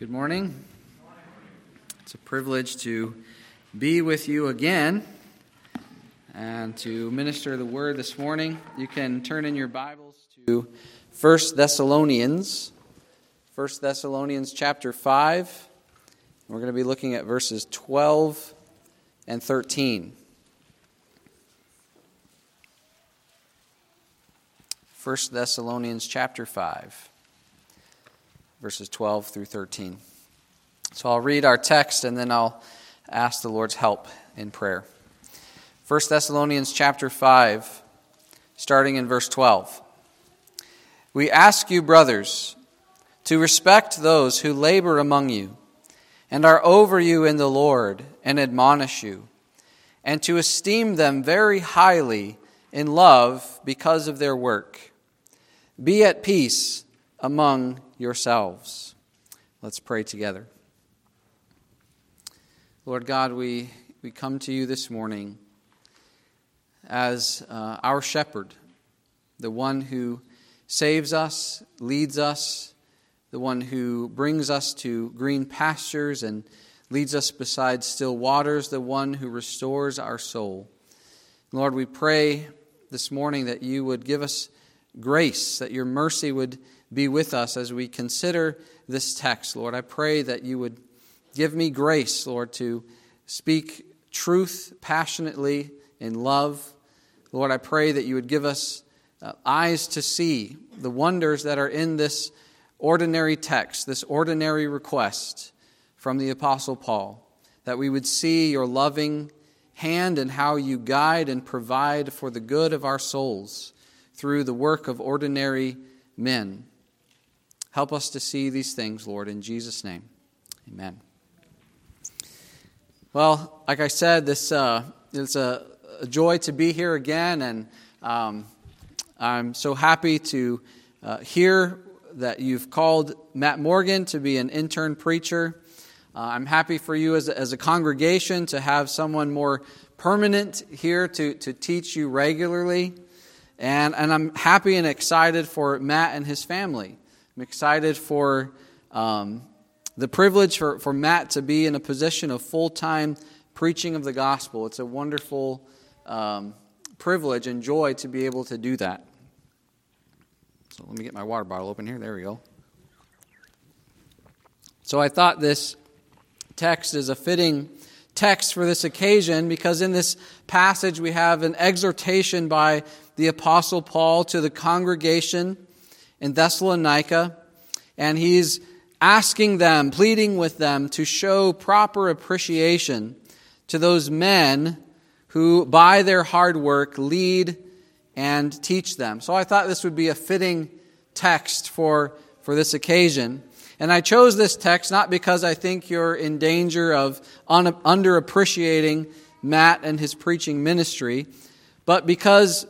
Good morning. It's a privilege to be with you again and to minister the word this morning. You can turn in your Bibles to 1 Thessalonians, 1 Thessalonians chapter 5. We're going to be looking at verses 12 and 13. 1 Thessalonians chapter 5 verses 12 through 13. So I'll read our text and then I'll ask the Lord's help in prayer. 1 Thessalonians chapter 5, starting in verse 12. We ask you, brothers, to respect those who labor among you and are over you in the Lord and admonish you, and to esteem them very highly in love because of their work. Be at peace among yourselves. Let's pray together. Lord God, we, we come to you this morning as uh, our shepherd, the one who saves us, leads us, the one who brings us to green pastures and leads us beside still waters, the one who restores our soul. Lord, we pray this morning that you would give us grace, that your mercy would be with us as we consider this text, Lord. I pray that you would give me grace, Lord, to speak truth passionately in love. Lord, I pray that you would give us uh, eyes to see the wonders that are in this ordinary text, this ordinary request from the Apostle Paul, that we would see your loving hand and how you guide and provide for the good of our souls through the work of ordinary men. Help us to see these things, Lord, in Jesus' name. Amen. Well, like I said, this uh, it's a, a, joy to be here again, and um, I'm so happy to uh, hear that you've called Matt Morgan to be an intern preacher. Uh, I'm happy for you as a, as a congregation to have someone more permanent here to, to teach you regularly. And, and I'm happy and excited for Matt and his family. I'm excited for um, the privilege for, for Matt to be in a position of full time preaching of the gospel. It's a wonderful um, privilege and joy to be able to do that. So let me get my water bottle open here. There we go. So I thought this text is a fitting text for this occasion because in this passage we have an exhortation by the Apostle Paul to the congregation in Thessalonica, and he's asking them, pleading with them to show proper appreciation to those men who, by their hard work, lead and teach them. So I thought this would be a fitting text for, for this occasion. And I chose this text not because I think you're in danger of un- underappreciating Matt and his preaching ministry, but because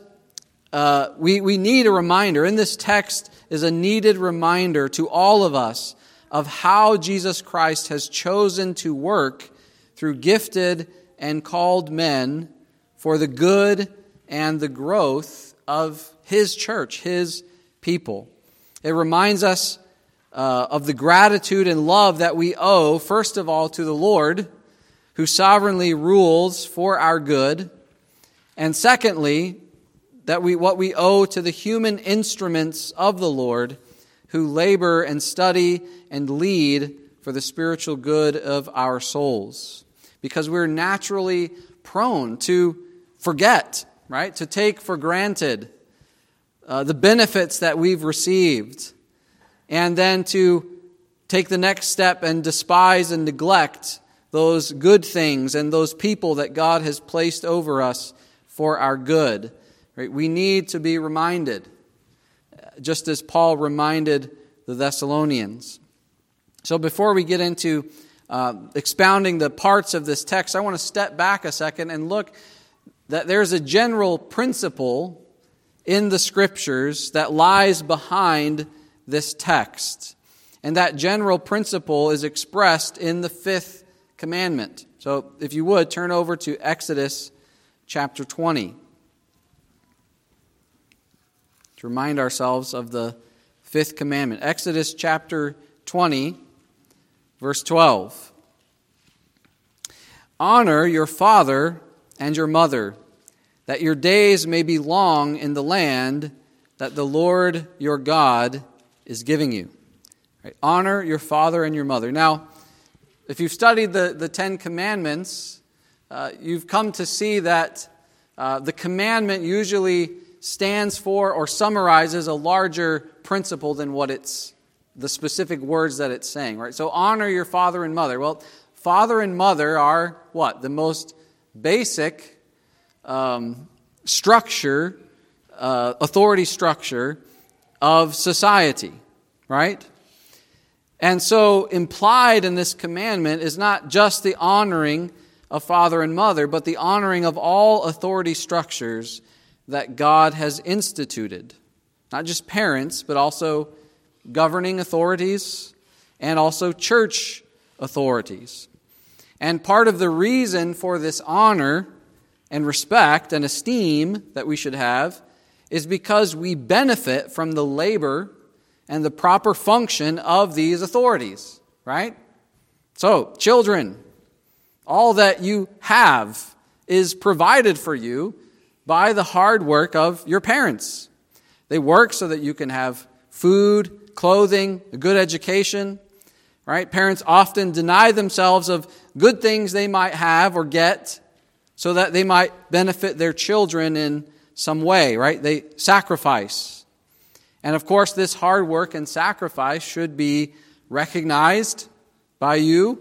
uh, we, we need a reminder. In this text, is a needed reminder to all of us of how Jesus Christ has chosen to work through gifted and called men for the good and the growth of His church, His people. It reminds us uh, of the gratitude and love that we owe, first of all, to the Lord, who sovereignly rules for our good, and secondly, that we, what we owe to the human instruments of the Lord who labor and study and lead for the spiritual good of our souls. Because we're naturally prone to forget, right? To take for granted uh, the benefits that we've received, and then to take the next step and despise and neglect those good things and those people that God has placed over us for our good. Right? We need to be reminded, just as Paul reminded the Thessalonians. So before we get into uh, expounding the parts of this text, I want to step back a second and look that there's a general principle in the scriptures that lies behind this text. And that general principle is expressed in the fifth commandment. So if you would, turn over to Exodus chapter 20 to remind ourselves of the fifth commandment. Exodus chapter 20, Verse 12 Honor your father and your mother, that your days may be long in the land that the Lord your God is giving you. Right? Honor your father and your mother. Now, if you've studied the, the Ten Commandments, uh, you've come to see that uh, the commandment usually stands for or summarizes a larger principle than what it's the specific words that it's saying, right? So honor your father and mother. Well, father and mother are what? The most basic um, structure, uh, authority structure of society, right? And so implied in this commandment is not just the honoring of father and mother, but the honoring of all authority structures that God has instituted. Not just parents, but also governing authorities and also church authorities. And part of the reason for this honor and respect and esteem that we should have is because we benefit from the labor and the proper function of these authorities, right? So, children, all that you have is provided for you by the hard work of your parents. They work so that you can have food, clothing, a good education, right? Parents often deny themselves of good things they might have or get so that they might benefit their children in some way, right? They sacrifice. And of course, this hard work and sacrifice should be recognized by you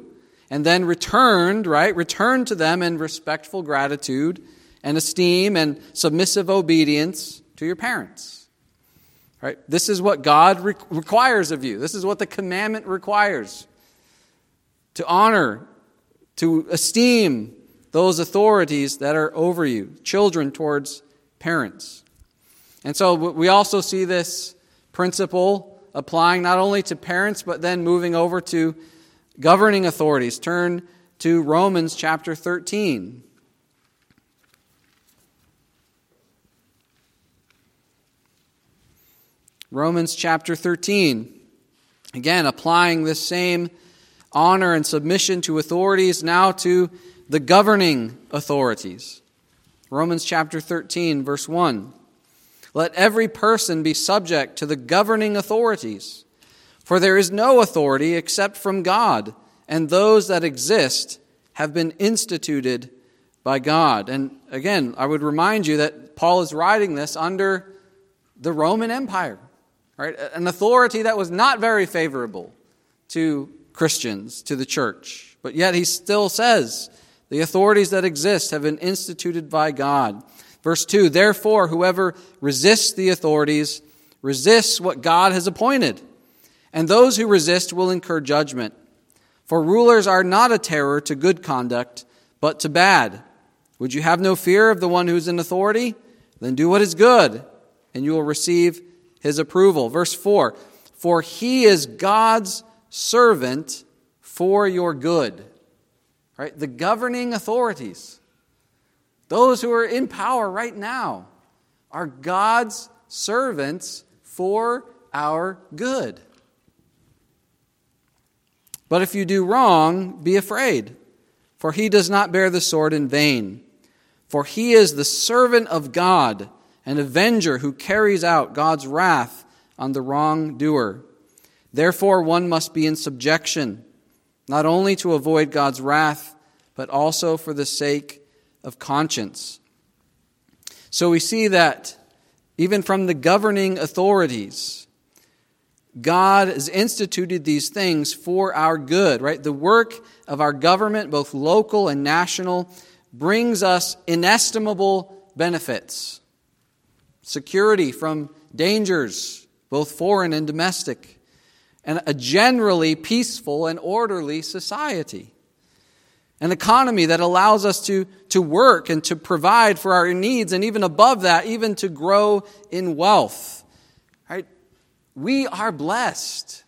and then returned, right? Returned to them in respectful gratitude and esteem and submissive obedience to your parents. Right? This is what God re- requires of you. This is what the commandment requires. To honor, to esteem those authorities that are over you, children towards parents. And so we also see this principle applying not only to parents, but then moving over to governing authorities. Turn to Romans chapter 13. Romans chapter 13. Again, applying this same honor and submission to authorities now to the governing authorities. Romans chapter 13, verse 1. Let every person be subject to the governing authorities, for there is no authority except from God, and those that exist have been instituted by God. And again, I would remind you that Paul is writing this under the Roman Empire right? An authority that was not very favorable to Christians, to the church. But yet he still says the authorities that exist have been instituted by God. Verse 2 Therefore, whoever resists the authorities resists what God has appointed, and those who resist will incur judgment. For rulers are not a terror to good conduct, but to bad. Would you have no fear of the one who is in authority? Then do what is good, and you will receive his approval. Verse 4 For he is God's servant for your good. Right? The governing authorities, those who are in power right now, are God's servants for our good. But if you do wrong, be afraid, for he does not bear the sword in vain. For he is the servant of God an avenger who carries out God's wrath on the wrongdoer. Therefore, one must be in subjection, not only to avoid God's wrath, but also for the sake of conscience. So we see that even from the governing authorities, God has instituted these things for our good, right? The work of our government, both local and national, brings us inestimable benefits security from dangers, both foreign and domestic, and a generally peaceful and orderly society. An economy that allows us to, to work and to provide for our needs, and even above that, even to grow in wealth. Right? We are blessed.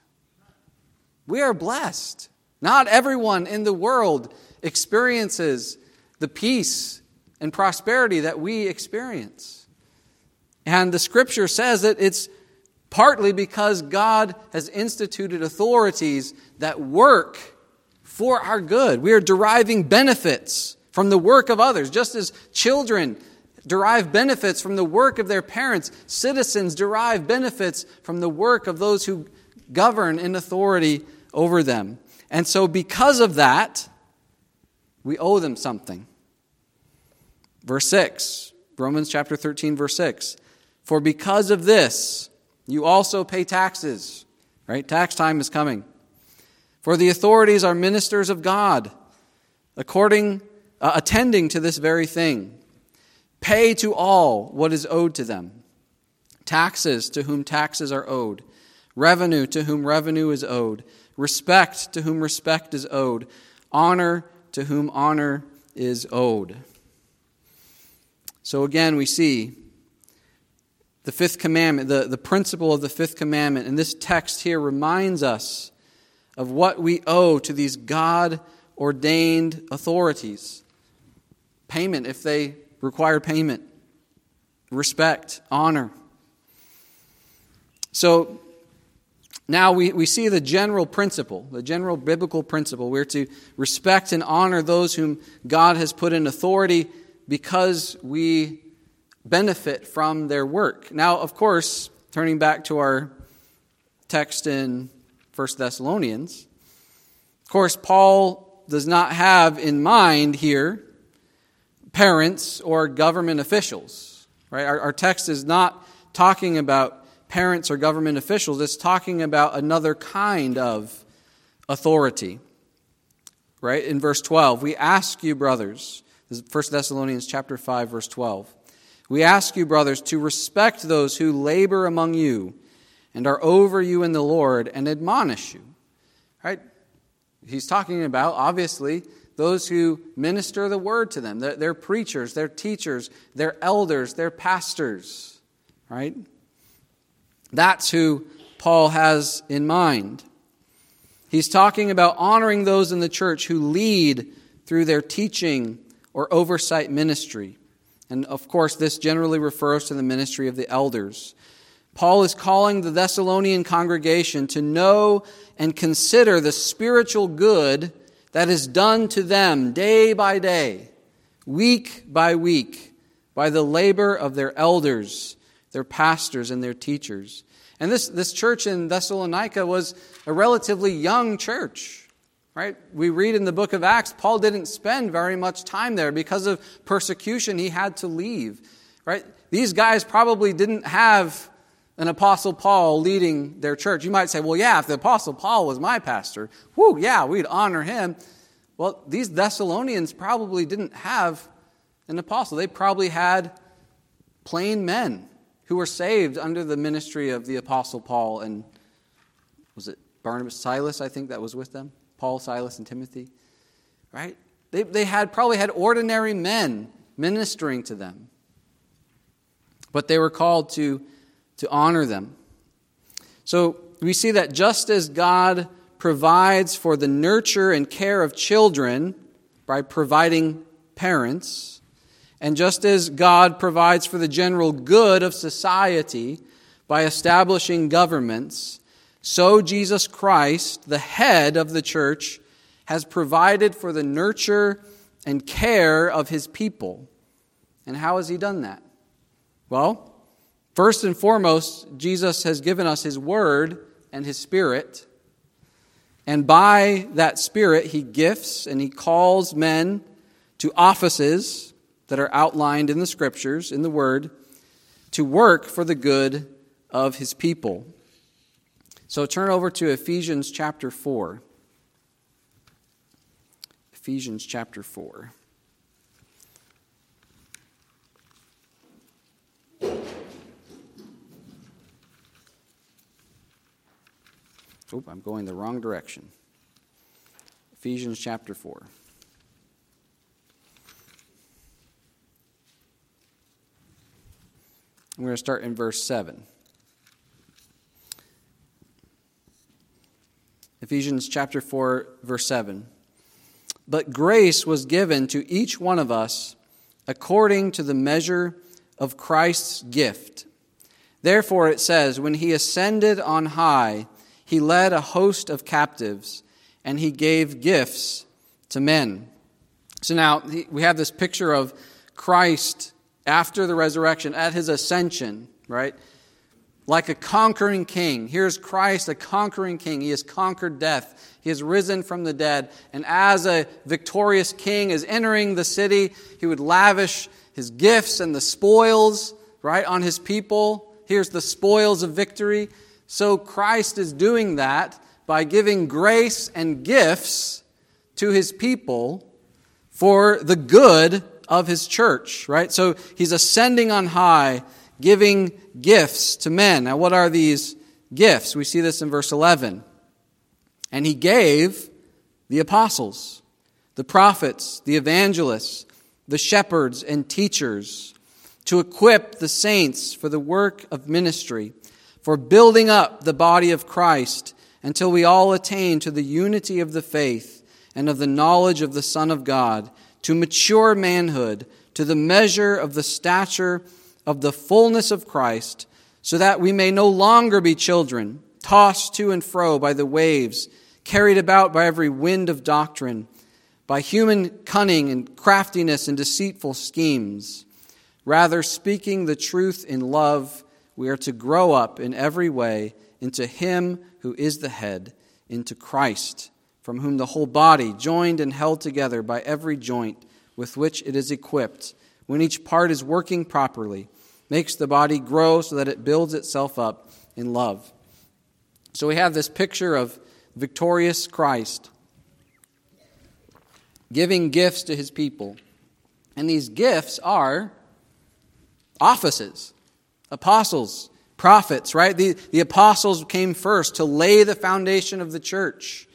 We are blessed. Not everyone in the world experiences the peace and prosperity that we experience. And the scripture says that it's partly because God has instituted authorities that work for our good. We are deriving benefits from the work of others, just as children derive benefits from the work of their parents. Citizens derive benefits from the work of those who govern in authority over them. And so, because of that, we owe them something. Verse 6, Romans chapter 13, verse 6. For because of this, you also pay taxes. Right? Tax time is coming. For the authorities are ministers of God, according uh, attending to this very thing. Pay to all what is owed to them. Taxes to whom taxes are owed, revenue to whom revenue is owed, respect to whom respect is owed, honor to whom honor is owed. So again, we see the fifth commandment, the, the principle of the fifth commandment. And this text here reminds us of what we owe to these God ordained authorities payment if they require payment, respect, honor. So now we, we see the general principle, the general biblical principle. We're to respect and honor those whom God has put in authority because we benefit from their work. Now, of course, turning back to our text in 1 Thessalonians, of course, Paul does not have in mind here parents or government officials. Right? Our, our text is not talking about parents or government officials, it's talking about another kind of authority. Right? In verse 12, we ask you, brothers, this is 1 Thessalonians chapter 5, verse 12. We ask you, brothers, to respect those who labor among you and are over you in the Lord and admonish you. Right? He's talking about, obviously, those who minister the word to them. They're, they're preachers, they're teachers, they're elders, they're pastors, right? That's who Paul has in mind. He's talking about honoring those in the church who lead through their teaching or oversight ministry. And of course, this generally refers to the ministry of the elders. Paul is calling the Thessalonian congregation to know and consider the spiritual good that is done to them day by day, week by week, by the labor of their elders, their pastors, and their teachers. And this, this church in Thessalonica was a relatively young church, right? We read in the book of Acts, Paul didn't spend very much time there because of persecution. He had to leave, right? These guys probably didn't have an apostle Paul leading their church. You might say, well, yeah, if the apostle Paul was my pastor, whoo, yeah, we'd honor him. Well, these Thessalonians probably didn't have an apostle. They probably had plain men who were saved under the ministry of the apostle Paul and was it Barnabas, Silas, I think that was with them? Paul, Silas, and Timothy, right? They, they had probably had ordinary men ministering to them. But they were called to to honor them. So we see that just as God provides for the nurture and care of children by providing parents, and just as God provides for the general good of society by establishing governments, so Jesus Christ, the head of the church, has provided for the nurture and care of his people. And how has he done that? Well, First and foremost, Jesus has given us His Word and His Spirit. And by that Spirit, He gifts and He calls men to offices that are outlined in the Scriptures, in the Word, to work for the good of His people. So turn over to Ephesians chapter 4. Ephesians chapter 4. Oop, I'm going the wrong direction. Ephesians chapter 4. I'm going to start in verse 7. Ephesians chapter 4, verse 7. But grace was given to each one of us according to the measure of Christ's gift. Therefore, it says, When he ascended on high, he led a host of captives and he gave gifts to men. So now we have this picture of Christ after the resurrection, at his ascension, right? Like a conquering king. Here's Christ, a conquering king. He has conquered death. He has risen from the dead. And as a victorious king is entering the city, he would lavish his gifts and the spoils, right, on his people. Here's the spoils of victory. So Christ is doing that by giving grace and gifts to his people for the good of his church, right? So he's ascending on high, giving gifts to men. Now, what are these gifts? We see this in verse 11. And he gave the apostles, the prophets, the evangelists, the shepherds, and teachers to equip the saints for the work of ministry, for building up the body of Christ until we all attain to the unity of the faith and of the knowledge of the Son of God, to mature manhood, to the measure of the stature of the fullness of Christ, so that we may no longer be children, tossed to and fro by the waves, carried about by every wind of doctrine, by human cunning and craftiness and deceitful schemes. Rather, speaking the truth in love, we are to grow up in every way into Him who is the head, into Christ, from whom the whole body, joined and held together by every joint with which it is equipped, when each part is working properly, makes the body grow so that it builds itself up in love. So we have this picture of victorious Christ giving gifts to his people. And these gifts are offices, apostles, prophets, right? The, the apostles came first to lay the foundation of the church.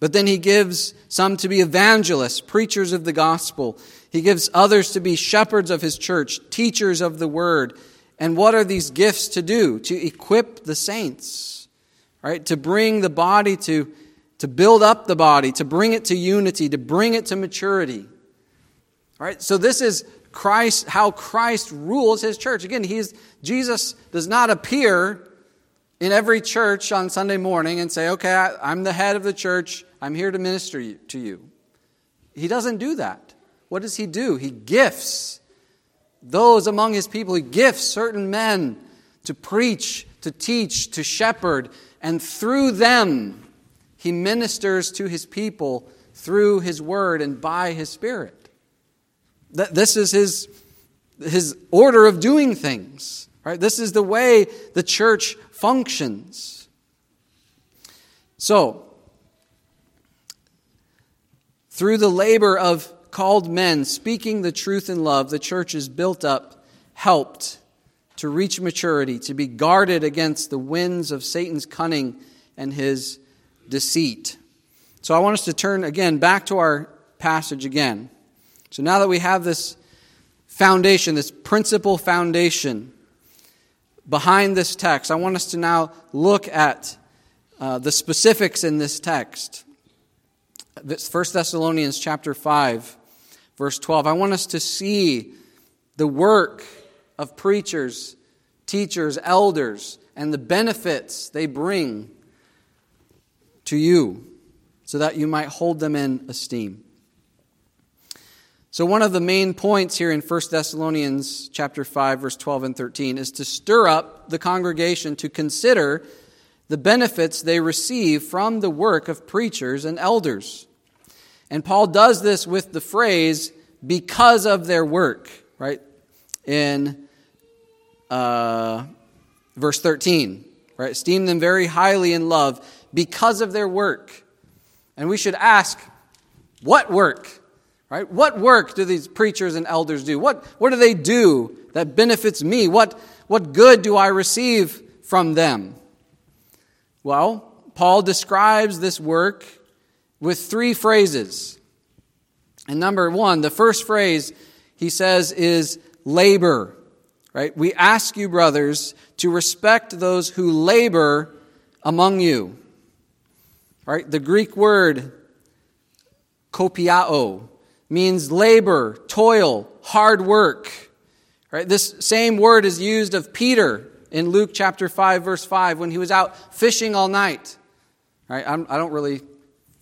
But then he gives some to be evangelists, preachers of the gospel. He gives others to be shepherds of his church, teachers of the word. And what are these gifts to do? To equip the saints, right? To bring the body to, to build up the body, to bring it to unity, to bring it to maturity. Right? So this is Christ, how Christ rules his church. Again, he's, Jesus does not appear in every church on Sunday morning and say, okay, I, am the head of the church. I'm here to minister to you. He doesn't do that. What does he do? He gifts those among his people. He gifts certain men to preach, to teach, to shepherd, and through them, he ministers to his people through his word and by his spirit. This is his, his order of doing things. Right? This is the way the church functions. So, through the labor of called men speaking the truth in love, the church is built up, helped to reach maturity, to be guarded against the winds of Satan's cunning and his deceit. So I want us to turn again back to our passage again. So now that we have this foundation, this principal foundation behind this text, I want us to now look at uh, the specifics in this text. This 1 Thessalonians chapter 5, verse 12. I want us to see the work of preachers, teachers, elders, and the benefits they bring to you so that you might hold them in esteem. So one of the main points here in 1 Thessalonians chapter 5 verse 12 and 13 is to stir up the congregation to consider the benefits they receive from the work of preachers and elders. And Paul does this with the phrase because of their work, right? In uh, verse 13, right? Esteem them very highly in love because of their work. And we should ask, what work? Right? What work do these preachers and elders do? What, what do they do that benefits me? What, what good do I receive from them? Well, Paul describes this work with three phrases. And number one, the first phrase he says is labor. Right? We ask you, brothers, to respect those who labor among you. Right? The Greek word kopiao means labor, toil, hard work. Right? This same word is used of Peter in Luke chapter 5 verse 5 when he was out fishing all night. Right? I'm, I do not really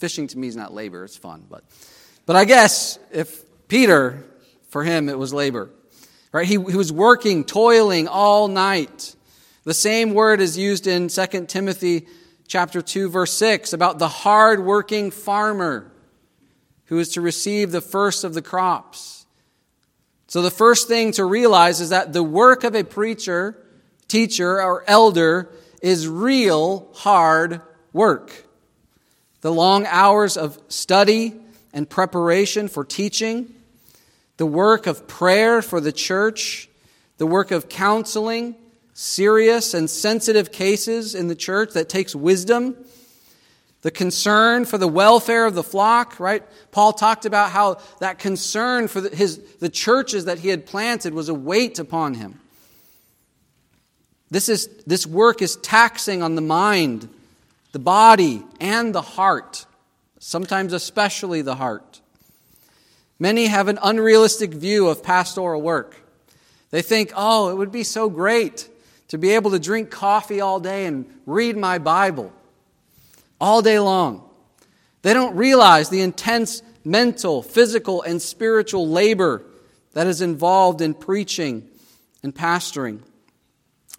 fishing to me is not labor, it's fun. But, but I guess if Peter, for him, it was labor. Right? He, he was working, toiling all night. The same word is used in 2 Timothy chapter 2 verse 6 about the hard-working farmer who is to receive the first of the crops. So the first thing to realize is that the work of a preacher, teacher, or elder is real hard work. The long hours of study and preparation for teaching, the work of prayer for the church, the work of counseling, serious and sensitive cases in the church that takes wisdom, the concern for the welfare of the flock, right? Paul talked about how that concern for the, his, the churches that he had planted was a weight upon him. This, is, this work is taxing on the mind, the body, and the heart, sometimes especially the heart. Many have an unrealistic view of pastoral work. They think, oh, it would be so great to be able to drink coffee all day and read my Bible all day long. They don't realize the intense mental, physical, and spiritual labor that is involved in preaching and pastoring.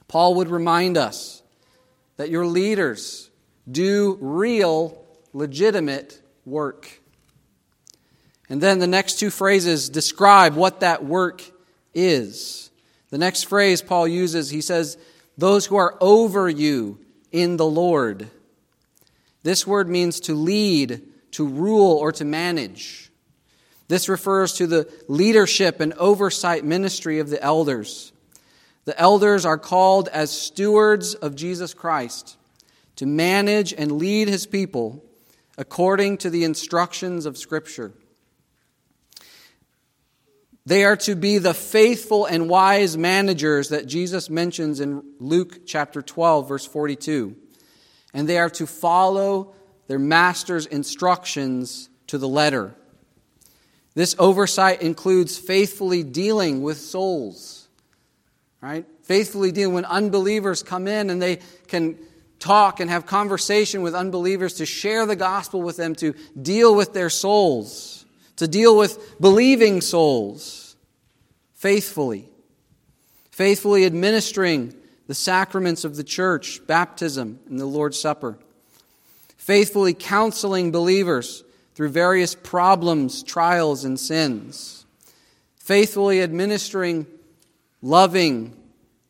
Paul would remind us that your leaders do real, legitimate work. And then the next two phrases describe what that work is. The next phrase Paul uses, he says, Those who are over you in the Lord. This word means to lead, to rule, or to manage. This refers to the leadership and oversight ministry of the elders. The elders are called as stewards of Jesus Christ to manage and lead his people according to the instructions of Scripture. They are to be the faithful and wise managers that Jesus mentions in Luke chapter 12, verse 42. And they are to follow their master's instructions to the letter. This oversight includes faithfully dealing with souls, right? Faithfully dealing when unbelievers come in and they can talk and have conversation with unbelievers to share the gospel with them, to deal with their souls to deal with believing souls faithfully, faithfully administering the sacraments of the church, baptism, and the Lord's Supper, faithfully counseling believers through various problems, trials, and sins, faithfully administering loving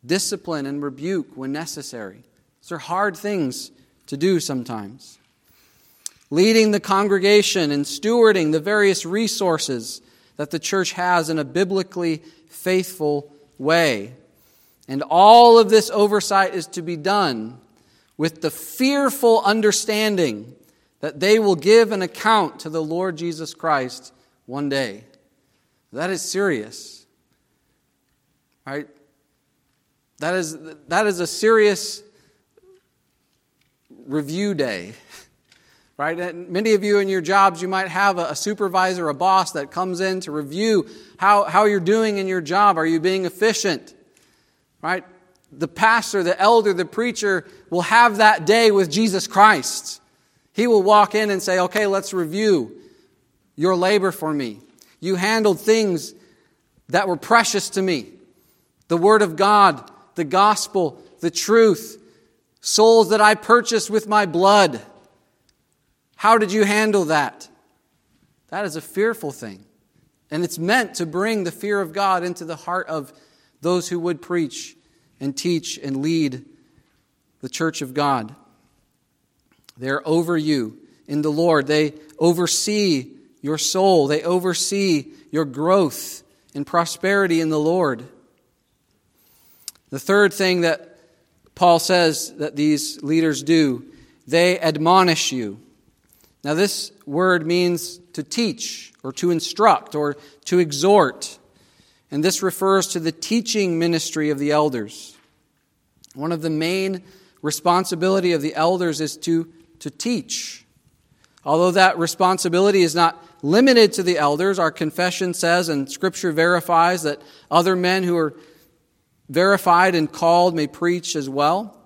discipline and rebuke when necessary. These are hard things to do sometimes leading the congregation and stewarding the various resources that the church has in a biblically faithful way. And all of this oversight is to be done with the fearful understanding that they will give an account to the Lord Jesus Christ one day. That is serious. Right? That is, that is a serious review day right? And many of you in your jobs, you might have a, supervisor, a boss that comes in to review how, how you're doing in your job. Are you being efficient? Right? The pastor, the elder, the preacher will have that day with Jesus Christ. He will walk in and say, okay, let's review your labor for me. You handled things that were precious to me. The Word of God, the gospel, the truth, souls that I purchased with my blood. How did you handle that? That is a fearful thing. And it's meant to bring the fear of God into the heart of those who would preach and teach and lead the church of God. They're over you in the Lord. They oversee your soul, they oversee your growth and prosperity in the Lord. The third thing that Paul says that these leaders do, they admonish you. Now, this word means to teach or to instruct or to exhort. And this refers to the teaching ministry of the elders. One of the main responsibility of the elders is to, to teach. Although that responsibility is not limited to the elders, our confession says and Scripture verifies that other men who are verified and called may preach as well.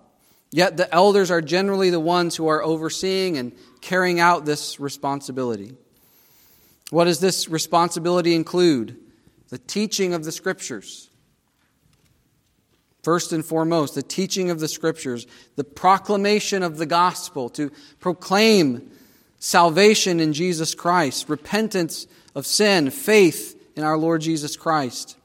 Yet the elders are generally the ones who are overseeing and carrying out this responsibility. What does this responsibility include? The teaching of the Scriptures. First and foremost, the teaching of the Scriptures, the proclamation of the gospel, to proclaim salvation in Jesus Christ, repentance of sin, faith in our Lord Jesus Christ,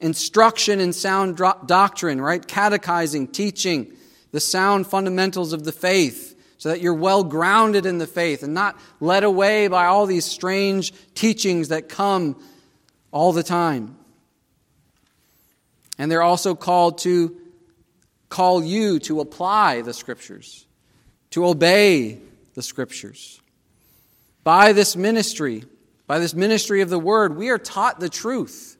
instruction in sound doctrine, right? Catechizing, teaching the sound fundamentals of the faith so that you're well grounded in the faith and not led away by all these strange teachings that come all the time. And they're also called to call you to apply the scriptures, to obey the scriptures. By this ministry, by this ministry of the word, we are taught the truth.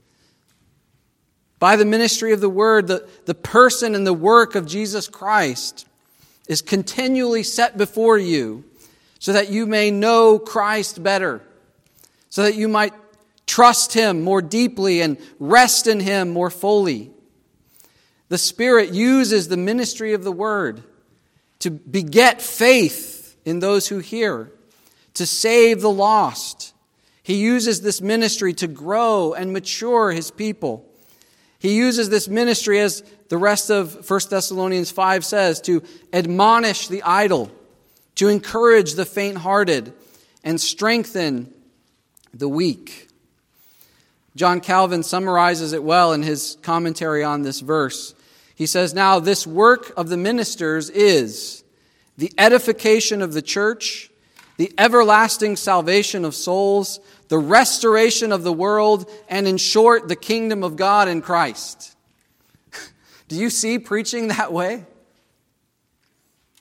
By the ministry of the word, the, the person and the work of Jesus Christ is continually set before you so that you may know Christ better, so that you might trust Him more deeply and rest in Him more fully. The Spirit uses the ministry of the Word to beget faith in those who hear, to save the lost. He uses this ministry to grow and mature His people. He uses this ministry, as the rest of 1 Thessalonians 5 says, to admonish the idle, to encourage the faint hearted, and strengthen the weak. John Calvin summarizes it well in his commentary on this verse. He says, Now, this work of the ministers is the edification of the church, the everlasting salvation of souls, the restoration of the world, and in short, the kingdom of God in Christ. Do you see preaching that way?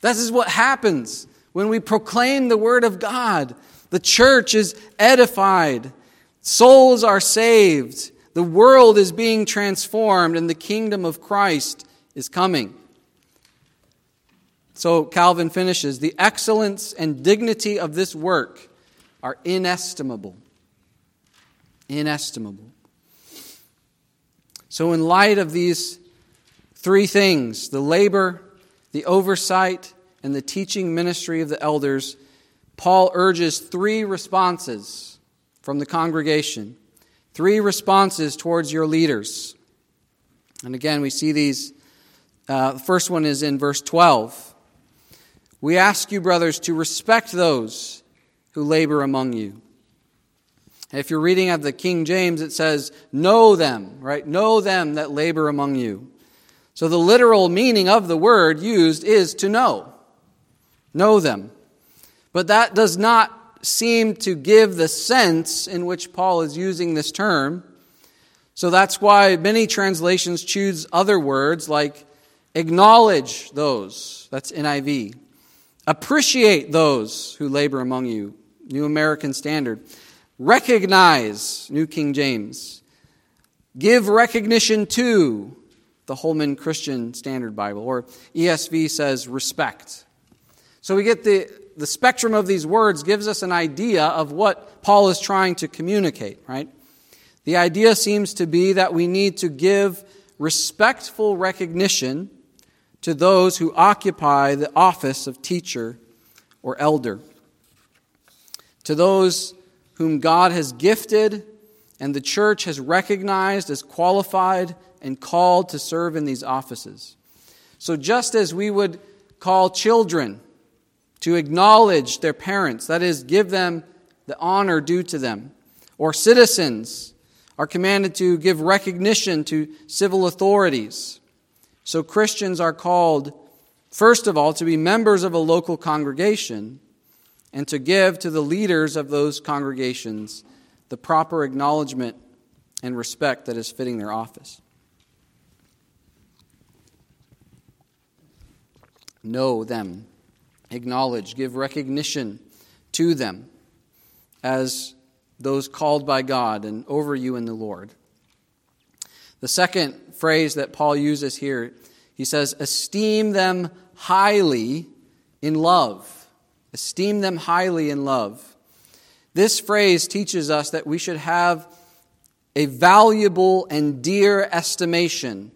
This is what happens when we proclaim the word of God. The church is edified, souls are saved, the world is being transformed, and the kingdom of Christ is coming. So Calvin finishes the excellence and dignity of this work are inestimable inestimable. So, in light of these three things the labor, the oversight, and the teaching ministry of the elders Paul urges three responses from the congregation, three responses towards your leaders. And again, we see these. Uh, the first one is in verse 12. We ask you, brothers, to respect those who labor among you if you're reading of the King James, it says, Know them, right? Know them that labor among you. So the literal meaning of the word used is to know. Know them. But that does not seem to give the sense in which Paul is using this term. So that's why many translations choose other words like acknowledge those. That's NIV. Appreciate those who labor among you. New American Standard. Recognize, New King James. Give recognition to, the Holman Christian Standard Bible, or ESV says respect. So we get the, the spectrum of these words gives us an idea of what Paul is trying to communicate, right? The idea seems to be that we need to give respectful recognition to those who occupy the office of teacher or elder. To those whom God has gifted and the church has recognized as qualified and called to serve in these offices. So, just as we would call children to acknowledge their parents, that is, give them the honor due to them, or citizens are commanded to give recognition to civil authorities. So, Christians are called, first of all, to be members of a local congregation and to give to the leaders of those congregations the proper acknowledgement and respect that is fitting their office. Know them, acknowledge, give recognition to them as those called by God and over you in the Lord. The second phrase that Paul uses here, he says, esteem them highly in love. Esteem them highly in love. This phrase teaches us that we should have a valuable and dear estimation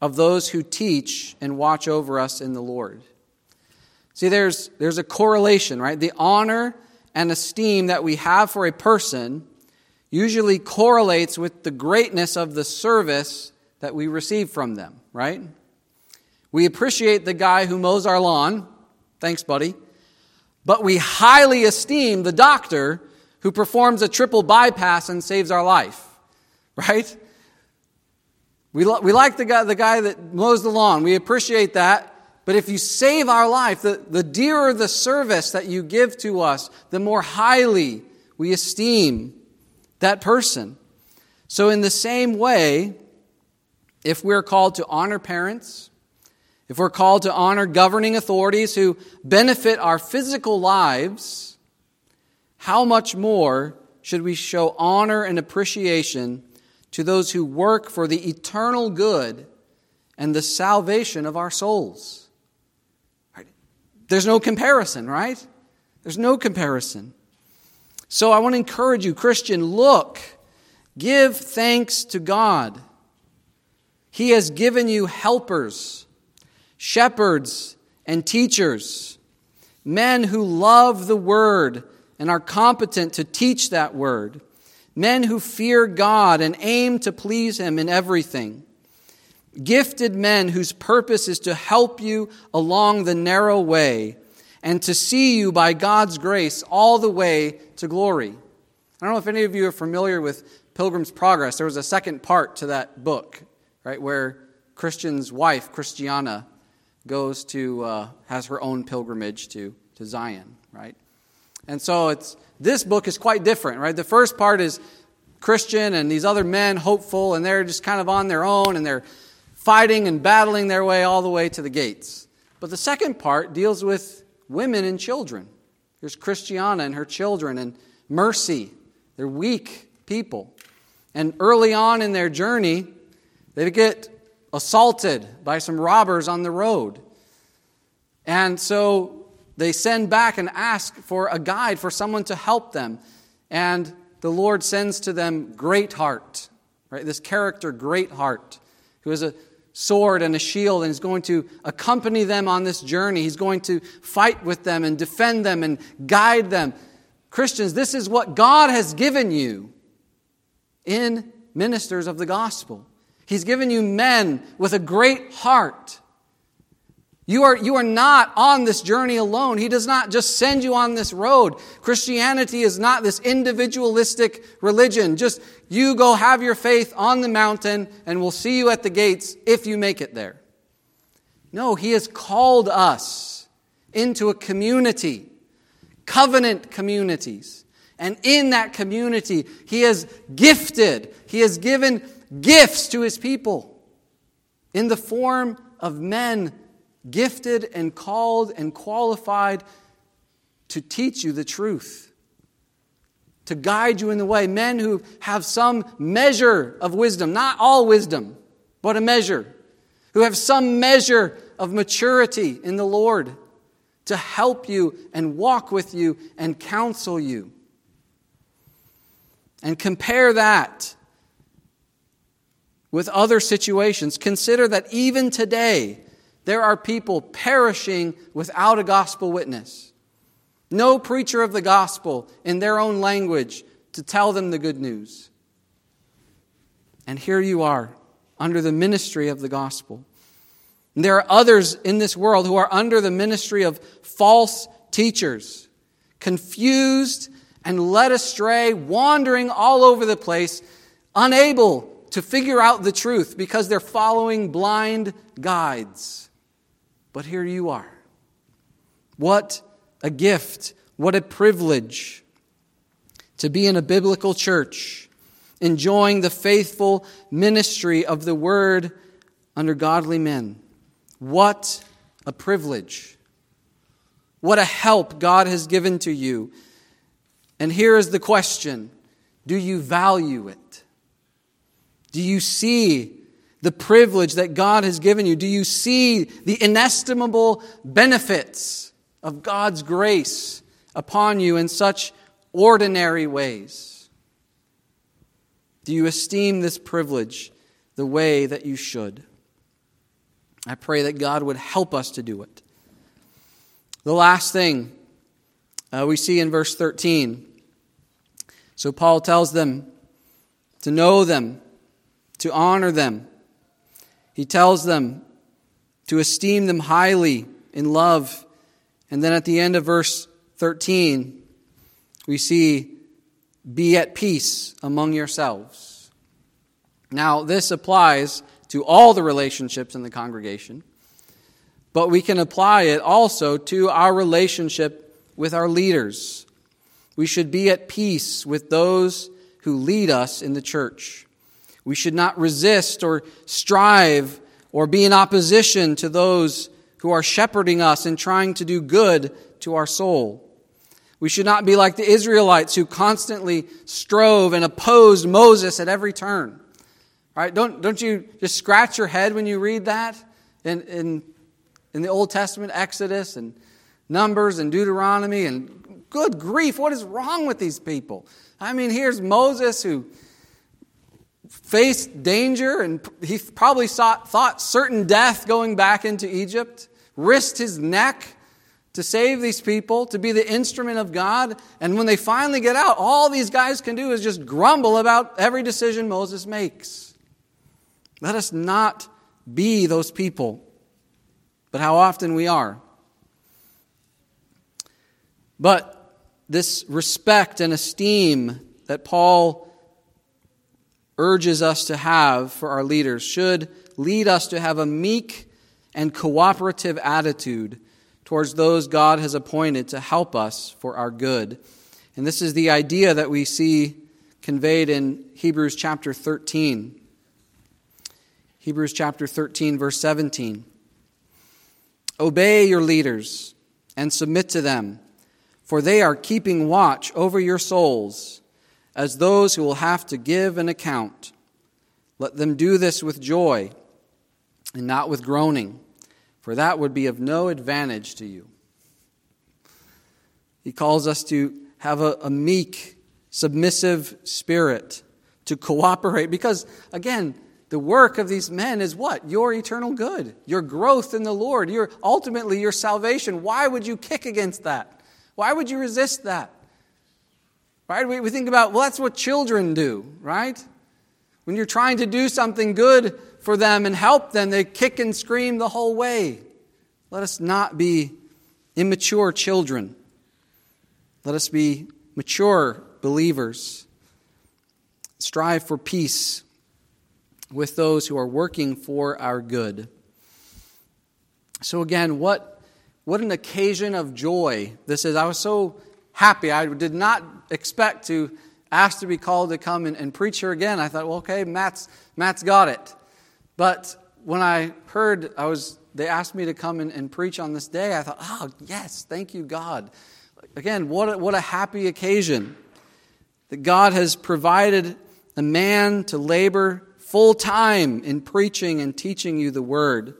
of those who teach and watch over us in the Lord. See, there's, there's a correlation, right? The honor and esteem that we have for a person usually correlates with the greatness of the service that we receive from them, right? We appreciate the guy who mows our lawn. Thanks, buddy. But we highly esteem the doctor who performs a triple bypass and saves our life, right? We, lo- we like the guy, the guy that mows the lawn. We appreciate that. But if you save our life, the, the dearer the service that you give to us, the more highly we esteem that person. So, in the same way, if we're called to honor parents, if we're called to honor governing authorities who benefit our physical lives, how much more should we show honor and appreciation to those who work for the eternal good and the salvation of our souls? There's no comparison, right? There's no comparison. So I want to encourage you, Christian, look, give thanks to God. He has given you helpers, shepherds, and teachers, men who love the word and are competent to teach that word, men who fear God and aim to please Him in everything gifted men whose purpose is to help you along the narrow way and to see you by God's grace all the way to glory. I don't know if any of you are familiar with Pilgrim's Progress. There was a second part to that book, right, where Christian's wife, Christiana, goes to, uh, has her own pilgrimage to, to Zion, right? And so it's, this book is quite different, right? The first part is Christian and these other men, hopeful, and they're just kind of on their own and they're fighting and battling their way all the way to the gates. But the second part deals with women and children. There's Christiana and her children, and Mercy. They're weak people. And early on in their journey, they get assaulted by some robbers on the road. And so they send back and ask for a guide, for someone to help them. And the Lord sends to them Greatheart, right? This character, Great Greatheart, who is a sword and a shield and is going to accompany them on this journey. He's going to fight with them and defend them and guide them. Christians, this is what God has given you in ministers of the gospel. He's given you men with a great heart you are, you are not on this journey alone. He does not just send you on this road. Christianity is not this individualistic religion. Just you go have your faith on the mountain and we'll see you at the gates if you make it there. No, He has called us into a community, covenant communities. And in that community, He has gifted, He has given gifts to His people in the form of men gifted and called and qualified to teach you the truth, to guide you in the way. Men who have some measure of wisdom, not all wisdom, but a measure, who have some measure of maturity in the Lord to help you and walk with you and counsel you. And compare that with other situations. Consider that even today, there are people perishing without a gospel witness. No preacher of the gospel in their own language to tell them the good news. And here you are under the ministry of the gospel. And there are others in this world who are under the ministry of false teachers, confused and led astray, wandering all over the place, unable to figure out the truth because they're following blind guides. But here you are. What a gift, what a privilege to be in a biblical church, enjoying the faithful ministry of the word under godly men. What a privilege. What a help God has given to you. And here is the question Do you value it? Do you see the privilege that God has given you? Do you see the inestimable benefits of God's grace upon you in such ordinary ways? Do you esteem this privilege the way that you should? I pray that God would help us to do it. The last thing uh, we see in verse 13. So Paul tells them to know them, to honor them. He tells them to esteem them highly in love. And then at the end of verse 13, we see, be at peace among yourselves. Now, this applies to all the relationships in the congregation, but we can apply it also to our relationship with our leaders. We should be at peace with those who lead us in the church. We should not resist or strive or be in opposition to those who are shepherding us and trying to do good to our soul. We should not be like the Israelites who constantly strove and opposed Moses at every turn. Right? Don't, don't you just scratch your head when you read that in, in, in the Old Testament, Exodus and Numbers and Deuteronomy? And good grief, what is wrong with these people? I mean, here's Moses who faced danger and he probably thought certain death going back into Egypt, risked his neck to save these people, to be the instrument of God. And when they finally get out, all these guys can do is just grumble about every decision Moses makes. Let us not be those people, but how often we are. But this respect and esteem that Paul urges us to have for our leaders should lead us to have a meek and cooperative attitude towards those God has appointed to help us for our good. And this is the idea that we see conveyed in Hebrews chapter 13. Hebrews chapter 13, verse 17. Obey your leaders and submit to them, for they are keeping watch over your souls as those who will have to give an account. Let them do this with joy and not with groaning for that would be of no advantage to you. He calls us to have a, a meek, submissive spirit, to cooperate, because, again, the work of these men is what? Your eternal good, your growth in the Lord, your ultimately your salvation. Why would you kick against that? Why would you resist that? Right? We, we think about, well, that's what children do, right? When you're trying to do something good for them and help them, they kick and scream the whole way. Let us not be immature children. Let us be mature believers. Strive for peace with those who are working for our good. So, again, what, what an occasion of joy this is. I was so happy. I did not expect to ask to be called to come and, and preach here again. I thought, well, okay, Matt's, Matt's got it. But when I heard I was, they asked me to come and, and preach on this day, I thought, oh, yes, thank you, God. Again, what a, what a happy occasion that God has provided a man to labor full time in preaching and teaching you the word.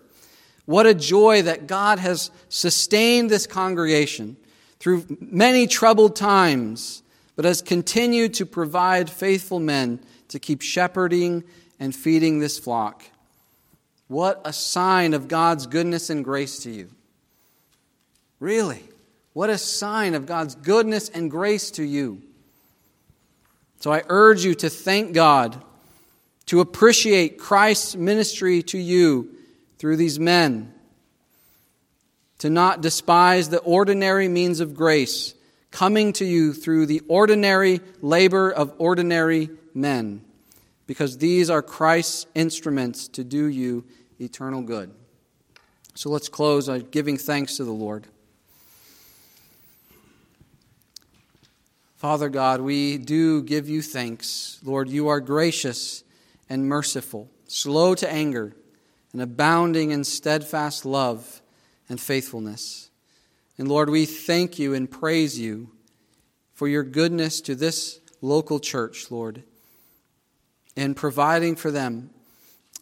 What a joy that God has sustained this congregation through many troubled times, but has continued to provide faithful men to keep shepherding and feeding this flock. What a sign of God's goodness and grace to you. Really, what a sign of God's goodness and grace to you. So I urge you to thank God, to appreciate Christ's ministry to you through these men, to not despise the ordinary means of grace coming to you through the ordinary labor of ordinary men because these are Christ's instruments to do you eternal good. So let's close by giving thanks to the Lord. Father God, we do give you thanks. Lord, you are gracious and merciful, slow to anger, and abounding in steadfast love and faithfulness. And Lord, we thank you and praise you for your goodness to this local church, Lord in providing for them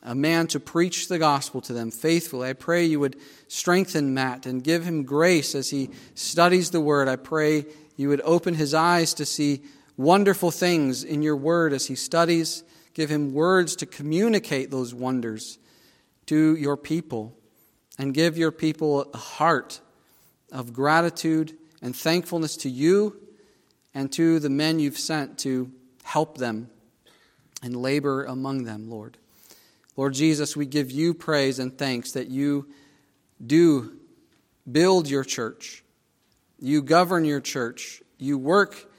a man to preach the gospel to them faithfully. I pray you would strengthen Matt and give him grace as he studies the word. I pray you would open his eyes to see wonderful things in your word as he studies. Give him words to communicate those wonders to your people. And give your people a heart of gratitude and thankfulness to you and to the men you've sent to help them and labor among them, Lord. Lord Jesus, we give you praise and thanks that you do build your church, you govern your church, you work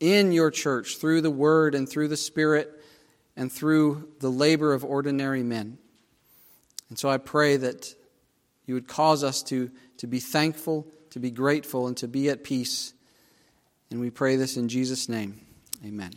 in your church through the Word and through the Spirit and through the labor of ordinary men. And so I pray that you would cause us to, to be thankful, to be grateful, and to be at peace. And we pray this in Jesus' name. Amen.